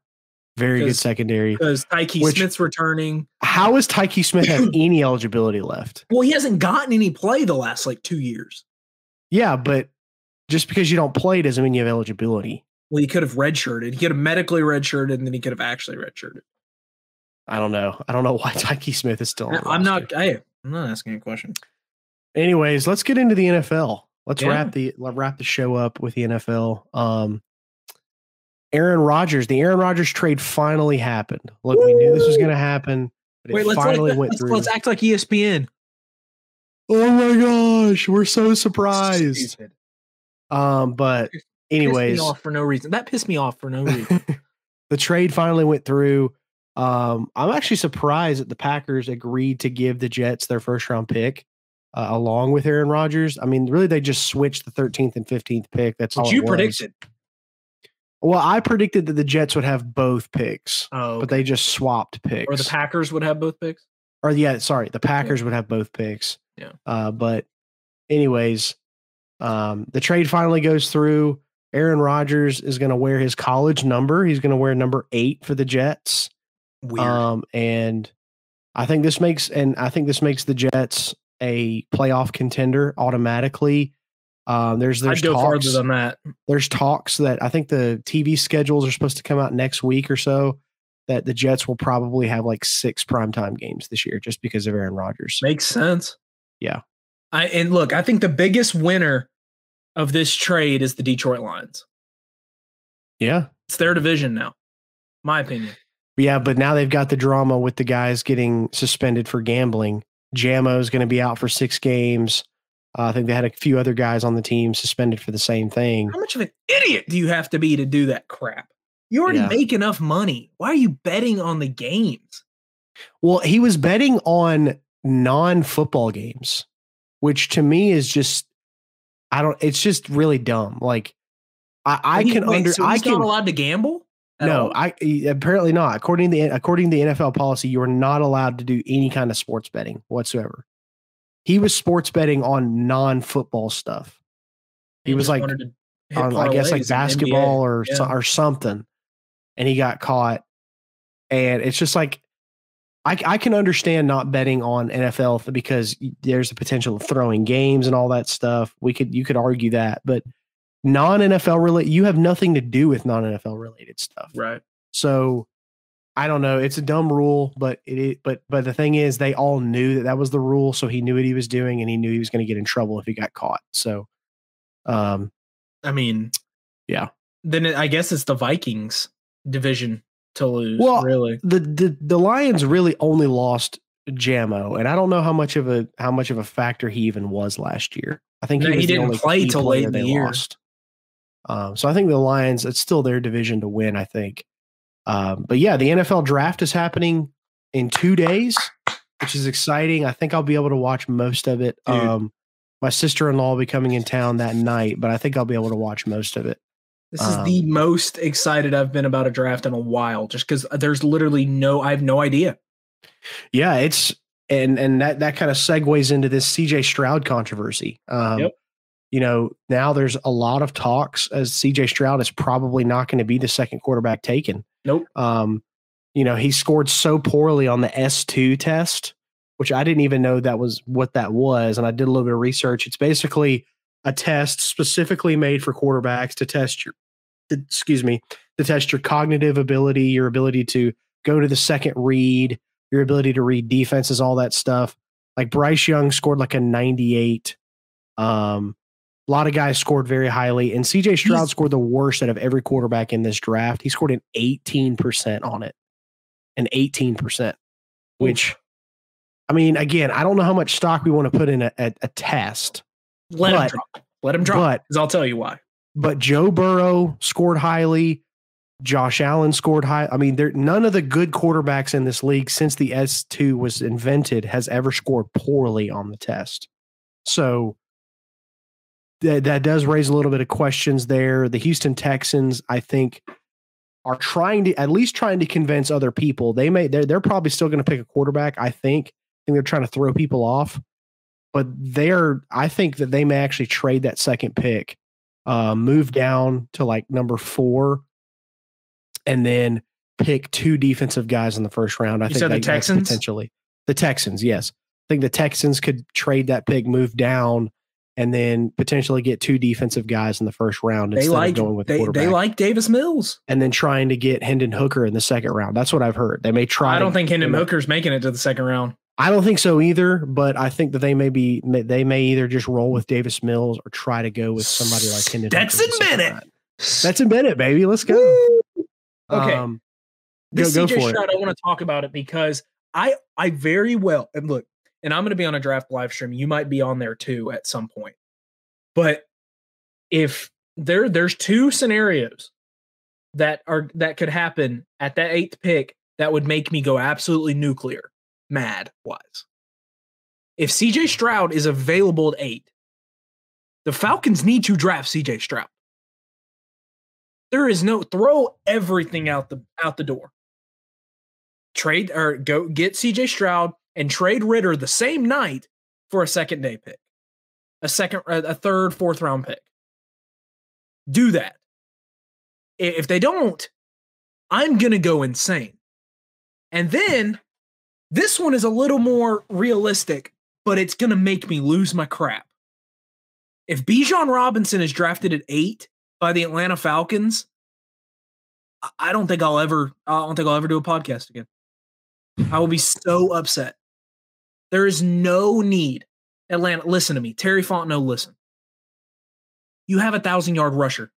very good secondary. because Tykee Which- Smith's returning. How is Tykee Smith have any eligibility left? Well, he hasn't gotten any play the last like two years. Yeah, but just because you don't play doesn't mean you have eligibility. Well, he could have redshirted. He could have medically redshirted, and then he could have actually redshirted. I don't know. I don't know why Tykee Smith is still. I'm not. I, I'm not asking a question. Anyways, let's get into the NFL. Let's Yeah. wrap the let wrap the show up with the NFL. Um, Aaron Rodgers, the Aaron Rodgers trade finally happened. Look, we knew this was going to happen, but Wait, it let's finally let's, went let's, through. let's act like ESPN. oh my gosh, we're so surprised. Um, but anyways, off for no reason. That pissed me off for no reason. the trade finally went through. Um, I'm actually surprised that the Packers agreed to give the Jets their first round pick uh, along with Aaron Rodgers. I mean, really, they just switched the 13th and 15th pick. That's all What you predicted. Well, I predicted that the Jets would have both picks, Oh, but they just swapped picks. or the Packers would have both picks. or yeah, sorry, the Packers would have both picks. Yeah. Uh, but anyways, um, the trade finally goes through. Aaron Rodgers is going to wear his college number. He's going to wear number eight for the Jets. Weird. Um, and I think this makes and I think this makes the Jets a playoff contender automatically. Um, there's there's I'd go talks, farther than that. there's talks that I think the TV schedules are supposed to come out next week or so. That the Jets will probably have like six primetime games this year just because of Aaron Rodgers. Makes sense. Yeah. I and look, I think the biggest winner of this trade is the Detroit Lions. Yeah. It's their division now. My opinion. Yeah, but now they've got the drama with the guys getting suspended for gambling. Jamo is going to be out for six games. Uh, I think they had a few other guys on the team suspended for the same thing. How much of an idiot do you have to be to do that crap? You already Yeah. make enough money. Why are you betting on the games? Well, he was betting on non-football games, which to me is just I don't it's just really dumb. Like I, I can wait, under so I he's can not allowed to gamble. No, all? I eh, apparently not. According to the according to the NFL policy, you are not allowed to do any kind of sports betting whatsoever. He was sports betting on non-football stuff. He was like wanted to hit on, I guess like basketball NBA. or Yeah. or something, and he got caught. And it's just like I, I can understand not betting on NFL because there's the potential of throwing games and all that stuff. We could you could argue that, but non NFL related, you have nothing to do with non NFL related stuff. right. So I don't know. It's a dumb rule, but it is, but but the thing is, they all knew that that was the rule, so he knew what he was doing, and he knew he was going to get in trouble if he got caught. So, um, I mean, Yeah. Then it, I guess it's the Vikings division to lose. Well, really, the the the Lions really only lost Jamo, and I don't know how much of a how much of a factor he even was last year. I think No, he, he didn't play till late in the year. lost. Um, so I think the Lions, it's still their division to win. I think, um, but yeah, the NFL draft is happening in two days, which is exciting. I think I'll be able to watch most of it. Um, my sister in law will be coming in town that night, but I think I'll be able to watch most of it. this is um, the most excited I've been about a draft in a while. Just because there's literally no, I have no idea. Yeah, it's and and that that kind of segues into this CJ Stroud controversy. Um, Yep. You know, now there's a lot of talks as CJ Stroud is probably not going to be the second quarterback taken. Nope. Um, you know, he scored so poorly on the S2 test, which I didn't even know that was what that was. And I did a little bit of research. It's basically a test specifically made for quarterbacks to test your, excuse me, to test your cognitive ability, your ability to go to the second read, your ability to read defenses, all that stuff. Like Bryce Young scored like a 98. Um, a lot of guys scored very highly, and CJ Stroud He's- scored the worst out of every quarterback in this draft. He scored an 18% on it, an 18%, which, I mean, again, I don't know how much stock we want to put in a, a, a test, Let him But- drop. Let him drop. but Because I'll tell you why. but Joe Burrow scored highly. Josh Allen scored high. I mean, there none of the good quarterbacks in this league since the S2 was invented has ever scored poorly on the test. So that that does raise a little bit of questions there. The Houston Texans, I think, are trying to at least trying to convince other people. They may they're they're probably still going to pick a quarterback. I think. I think they're trying to throw people off, but they're. I think that they may actually trade that second pick uh, move down to like number four, and then pick two defensive guys in the first round. I You think said the that's Texans? potentially the Texans. Yes, I think the Texans could trade that pick, move down, and then potentially get two defensive guys in the first round They instead like of going with they, quarterback. they like Davis Mills. and then trying to get Hendon Hooker in the second round. That's what I've heard. They may try. I don't to- think Hendon they may- Hooker's making it to the second round. I don't think so either. But I think that they may be. They may either just roll with Davis Mills or try to go with somebody like Hendon. Hooker in the Stetson second Bennett. round. Stetson Bennett, baby, let's go. Woo! Okay. Um, This go, go CJ for Stroud, it. I want to talk about it because I I very well and look, and I'm going to be on a draft live stream. You might be on there too at some point. But if there there's two scenarios that are that could happen at that eighth pick that would make me go absolutely nuclear, mad wise. If CJ Stroud is available at eight, the Falcons need to draft CJ Stroud. There is no throw everything out the out the door. Trade or go get CJ Stroud and trade Ridder the same night for a second day pick, a second, a third, fourth round pick. Do that. If they don't, I'm gonna go insane. And then this one is a little more realistic, but it's gonna make me lose my crap. If Bijan Robinson is drafted at eight by the Atlanta Falcons, I don't think I'll ever I don't think I'll ever do a podcast again. I will be so upset. There is no need. Atlanta, listen to me. Terry Fontenot, listen. You have a thousand yard rusher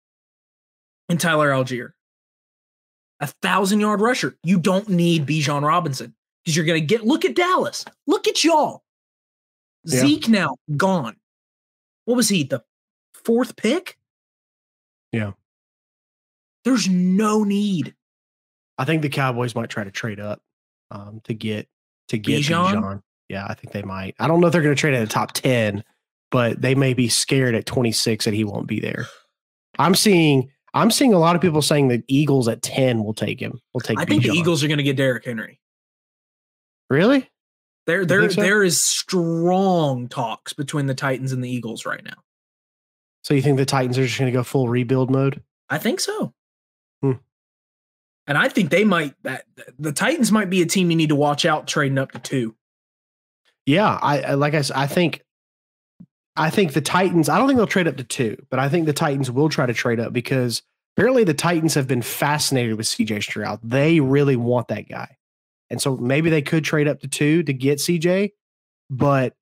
in Tyler Allgeier. A thousand yard rusher. You don't need Bijan Robinson because you're going to get, look at Dallas. Look at y'all. Yeah. Zeke now gone. What was he? The fourth pick? Yeah. There's no need. I think the Cowboys might try to trade up um, to get to get Bijan? Yeah, I think they might. I don't know if they're going to trade in the top ten, but they may be scared at twenty six that he won't be there. I'm seeing. I'm seeing a lot of people saying that Eagles at ten will take him. Will take. I think the Eagles are going to get Derrick Henry. Really? There, there, so? there is strong talks between the Titans and the Eagles right now. So you think the Titans are just going to go full rebuild mode? I think so. Hmm. And I think they might. That the Titans might be a team you need to watch out trading up to two. Yeah, I, I like I said, I think I think the Titans, I don't think they'll trade up to two, but I think the Titans will try to trade up because apparently the Titans have been fascinated with CJ Stroud. They really want that guy. And so maybe they could trade up to two to get CJ, but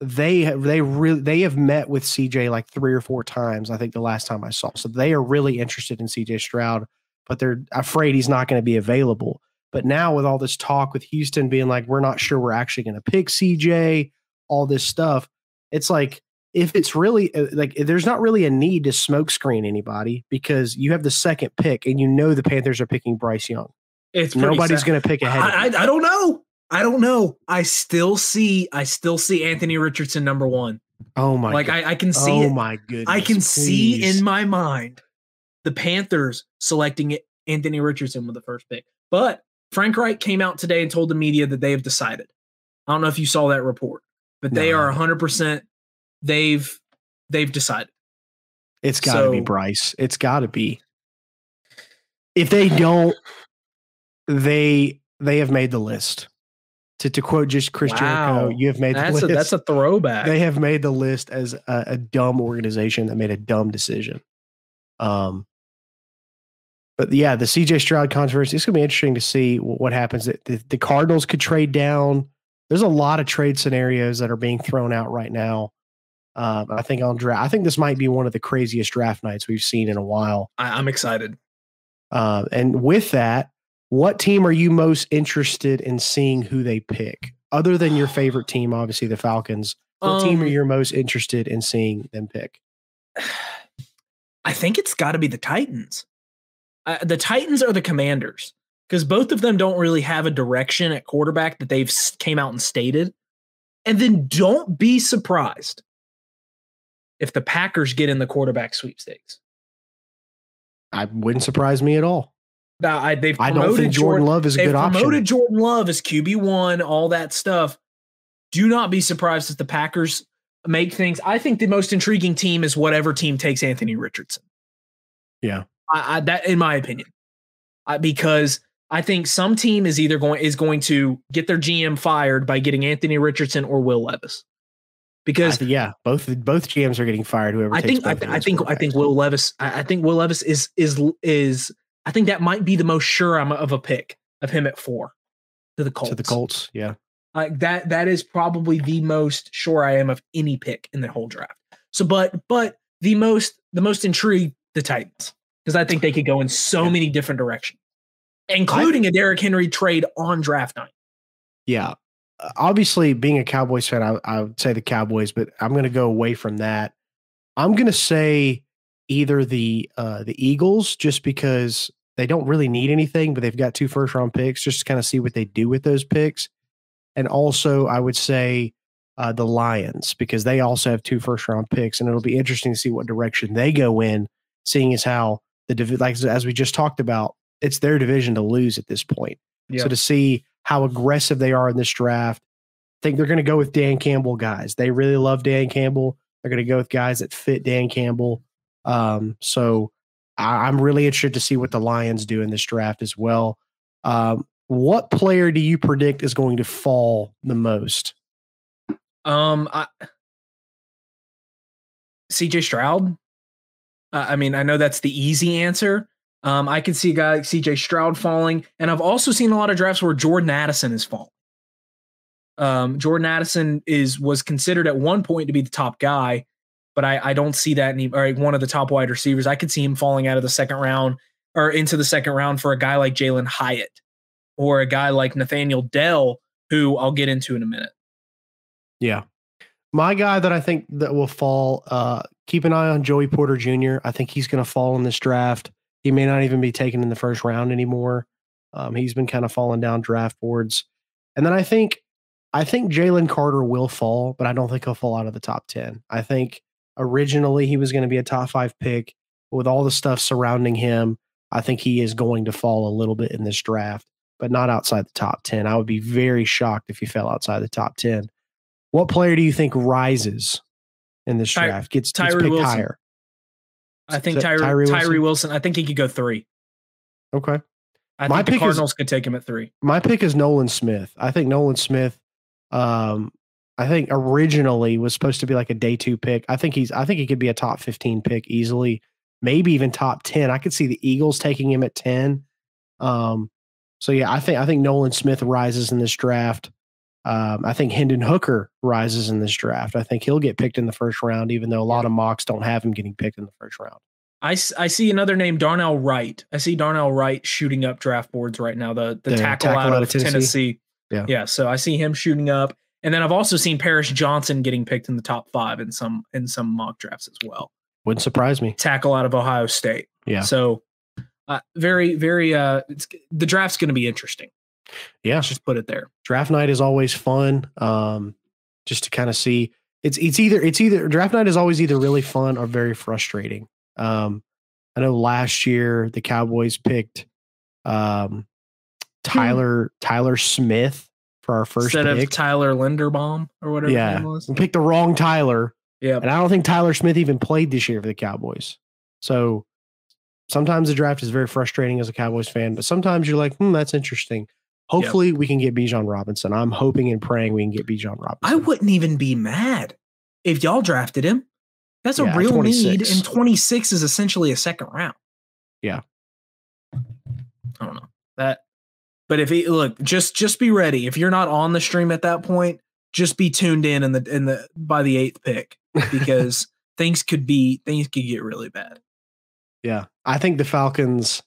they have they really they have met with CJ like three or four times, I think the last time I saw. So they are really interested in CJ Stroud, but they're afraid he's not going to be available. But now with all this talk with Houston being like, we're not sure we're actually going to pick CJ, all this stuff, it's like if it's really uh, like there's not really a need to smoke screen anybody because you have the second pick and you know the Panthers are picking Bryce Young. It's Nobody's going to pick ahead. I. I, I don't know. I don't know. I still see. I still see Anthony Richardson number one. oh my! like God. I, I can see oh it. my goodness! I can see in my mind the Panthers selecting it, Anthony Richardson with the first pick. But Frank Reich came out today and told the media that they have decided. I don't know if you saw that report, but they No. are 100%. They've they've decided. It's got to be Bryce. It's got to be. If they don't, they they have made the list. To to quote just Chris Wow. Jericho, you have made the That's a, list. that's a throwback. they have made the list as a, a dumb organization that made a dumb decision. Um, but yeah, the CJ Stroud controversy. It's going to be interesting to see what happens. The, the, Cardinals could trade down. There's a lot of trade scenarios that are being thrown out right now. Um, I think on draft. I think this might be one of the craziest draft nights we've seen in a while. I, I'm excited. Um, and with that, what team are you most interested in seeing who they pick? Other than your favorite team, obviously the Falcons. What team are Um, you most interested in seeing them pick? I think it's got to be the Titans. Uh, the Titans are the Commanders because both of them don't really have a direction at quarterback that they've came out and stated. And then don't be surprised if the Packers get in the quarterback sweepstakes. I wouldn't surprise me at all. Now, I, they've I promoted don't think Jordan Love is a good promoted option. Jordan Love as QB one, all that stuff. Do not be surprised if the Packers make things. I think the most intriguing team is whatever team takes Anthony Richardson. Yeah. I, I that in my opinion, I, because I think some team is either going is going to get their GM fired by getting Anthony Richardson or Will Levis. because I- yeah, both both GMs are getting fired. Whoever I takes think I, I think I think. Will Levis I, I think Will Levis is is is I think that might be the most sure I'm of a pick of him at four to the Colts. to the Colts. Yeah, Like that that is probably the most sure I am of any pick in the whole draft. So but but the most the most intrigued the Titans because I think they could go in so Yeah. many different directions, including a Derrick Henry trade on draft night. yeah. Uh, Obviously, being a Cowboys fan, I, I would say the Cowboys, but I'm going to go away from that. I'm going to say either the uh, the Eagles, just because they don't really need anything, but they've got two first round picks, just to kind of see what they do with those picks. And also, I would say uh, the Lions because they also have two first round picks, and it'll be interesting to see what direction they go in, seeing as how the like as we just talked about, it's their division to lose at this point. Yeah. So to see how aggressive they are in this draft, I think they're going to go with Dan Campbell guys. They really love Dan Campbell. They're going to go with guys that fit Dan Campbell. Um, so I, I'm really interested to see what the Lions do in this draft as well. Um, what player do you predict is going to fall the most? Um, I, CJ Stroud. Uh, I mean, I know that's the easy answer. Um, I can see a guy like CJ Stroud falling, and I've also seen a lot of drafts where Jordan Addison is falling. Um, Jordan Addison is was considered at one point to be the top guy, but I, I don't see that any or one of the top wide receivers. I could see him falling out of the second round or into the second round for a guy like Jalin Hyatt or a guy like Nathaniel Dell, who I'll get into in a minute. Yeah. My guy that I think that will fall, uh, keep an eye on Joey Porter Jr. I think he's going to fall in this draft. He may not even be taken in the first round anymore. Um, he's been kind of falling down draft boards. And then I think, I think Jalen Carter will fall, but I don't think he'll fall out of the top 10. I think originally he was going to be a top five pick. With all the stuff surrounding him, I think he is going to fall a little bit in this draft, but not outside the top 10. I would be very shocked if he fell outside the top 10. What player do you think rises in this Ty- draft? Gets, gets Tyree picked Wilson. higher. I think Ty- Tyree, Tyree Tyree, Wilson? Wilson? I think he could go three. Okay. I My think the pick is- Cardinals could take him at three. My pick is Nolan Smith. I think Nolan Smith, um, I think originally was supposed to be like a day two pick. I think he's I think he could be a top 15 pick easily, maybe even top 10. I could see the Eagles taking him at 10. Um, so yeah, I think I think Nolan Smith rises in this draft. Um, I think Hendon Hooker rises in this draft. I think he'll get picked in the first round, even though a lot of mocks don't have him getting picked in the first round. I, I see another name, Darnell Wright. I see Darnell Wright shooting up draft boards right now. The the, The tackle, out, of Tennessee. Tennessee? Yeah. yeah. So I see him shooting up, and then I've also seen Paris Johnson getting picked in the top five in some in some mock drafts as well. Wouldn't surprise me. Tackle out of Ohio State. Yeah. So uh, very very uh, it's, the draft's going to be interesting. Yeah. Let's just put it there. draft night is always fun um just to kind of see it's it's either it's either draft night is always either really fun or very frustrating um i know last year the cowboys picked um tyler tyler smith for our first Instead pick of Tyler Linderbaum or whatever. Yeah. his name was. we picked the wrong tyler Yeah. and i don't think tyler smith even played this year for the cowboys so sometimes the draft is very frustrating as a cowboys fan but sometimes you're like hmm that's interesting hopefully we can get Bijan Robinson. I'm hoping and praying we can get Bijan Robinson. I wouldn't even be mad if y'all drafted him. That's a Yeah, real need, and 26 is essentially a second round. Yeah. I don't know that, but if he look, just just be ready. If you're not on the stream at that point, just be tuned in in the in the by the eighth pick because things could be things could get really bad. Yeah, I think the Falcons.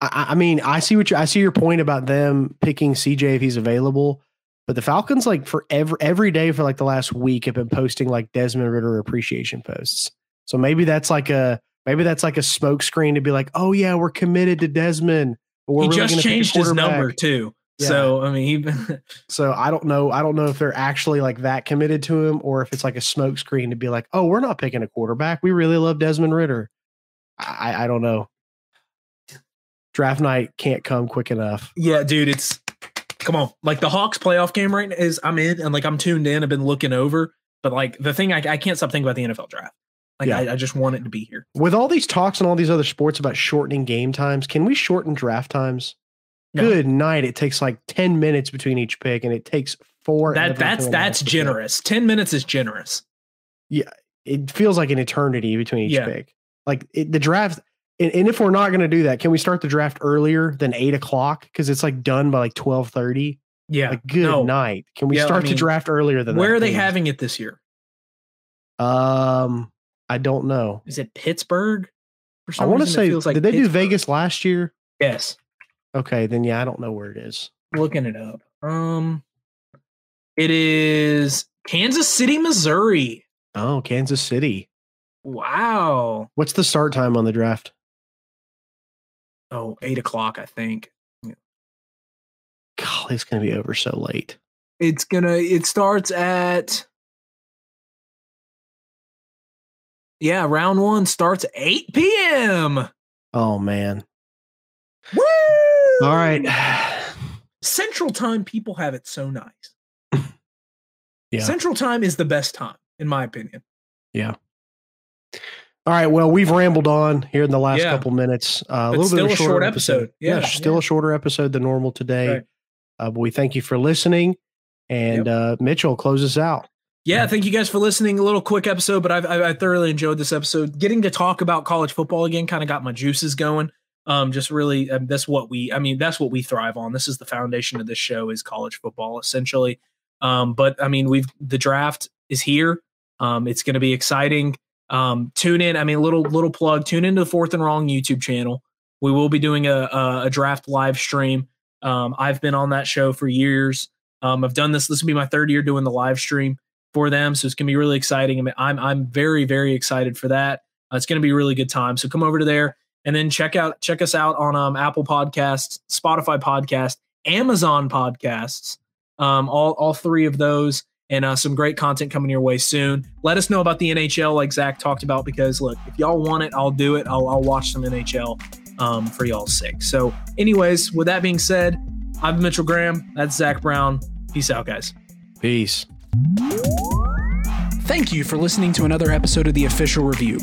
I, I- mean, I see what you, I see your point about them picking CJ if he's available, but the Falcons, like for every every day for like the last week, have been posting like Desmond Ridder appreciation posts. So maybe that's like a maybe that's like a smoke screen to be like, oh yeah, we're committed to Desmond. But we're he really just gonna pick a changed his number too. So I mean, he So I don't know. I don't know if they're actually like that committed to him, or if it's like a smoke screen to be like, oh, we're not picking a quarterback. We really love Desmond Ridder. I, I don't know. Draft night can't come quick enough. Yeah, dude, it's come on. Like the Hawks playoff game right now is I'm in and like I'm tuned in. I've been looking over, but like the thing I, I can't stop thinking about the NFL draft. Like Yeah. I, I just want it to be here. With all these talks and all these other sports about shortening game times, can we shorten draft times? No. Good night. It takes like 10 minutes between each pick and it takes four. That that's that's generous. Ten minutes is generous. Yeah, it feels like an eternity between each Yeah. pick. Like it, the draft, and, and if we're not going to do that, can we start the draft earlier than eight o'clock? Because it's like done by like twelve thirty. Yeah. Like good No. night. Can we Yeah, I start mean, the draft earlier than Where that, are they please? having it this year? Um, I don't know. Is it Pittsburgh? I want to say, like did they do Vegas last year? Yes. Okay, then yeah, I don't know where it is. Looking it up. Um, it is Kansas City, Missouri. Oh, Kansas City. Wow. What's the start time on the draft? Oh, eight o'clock, I think. God, it's going to be over so late. It's gonna. It starts at. Yeah, round one starts at 8 p.m. Oh man. Woo! All right. Central time people have it so nice. Yeah. Central time is the best time, in my opinion. All right. Well, we've rambled on here in the last Yeah. couple minutes. Uh, a little bit of a shorter short episode. Yeah, still yeah. a shorter episode than normal today. Right. Uh, but we thank you for listening. And uh, Mitchell, close us out. Yeah, thank you guys for listening. A little quick episode, but I've, I, I thoroughly enjoyed this episode. Getting to talk about college football again kind of got my juices going. Um, just really, um, that's what we. I mean, that's what we thrive on. This is the foundation of this show is college football, essentially. Um, but I mean, we've the draft is here. Um, it's going to be exciting. Um, tune in. I mean, little little plug. Tune into the Fourth and Wrong YouTube channel. We will be doing a a, a draft live stream. Um, I've been on that show for years. Um, I've done this. This will be my third year doing the live stream for them, so it's gonna be really exciting. I mean, I'm I'm very very excited for that. Uh, it's gonna be a really good time. So come over to there and then check out check us out on um, Apple Podcasts, Spotify Podcast, Amazon Podcasts. Um, all all three of those and uh, some great content coming your way soon. Let us know about the NHL, like Zach talked about, because look, if y'all want it, I'll do it. I'll, I'll watch some NHL um, for y'all's sake. So, anyways, with that being said, I'm Mitchell Graham. That's Zach Brown. Peace out, guys. Peace. Thank you for listening to another episode of the Official Review.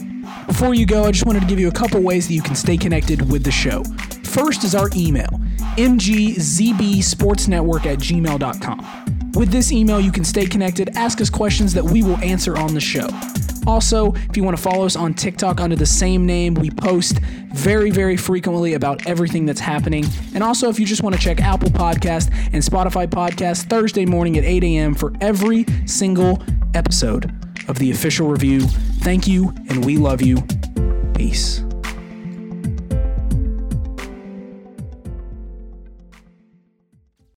Before you go, I just wanted to give you a couple ways that you can stay connected with the show. First is our email, mgzbsportsnetwork at gmail.com. With this email, you can stay connected, ask us questions that we will answer on the show. Also, if you want to follow us on TikTok under the same name, we post very, very frequently about everything that's happening. And also, if you just want to check Apple Podcast and Spotify Podcast Thursday morning at 8 a.m. for every single episode of the official review. Thank you, and we love you. Peace.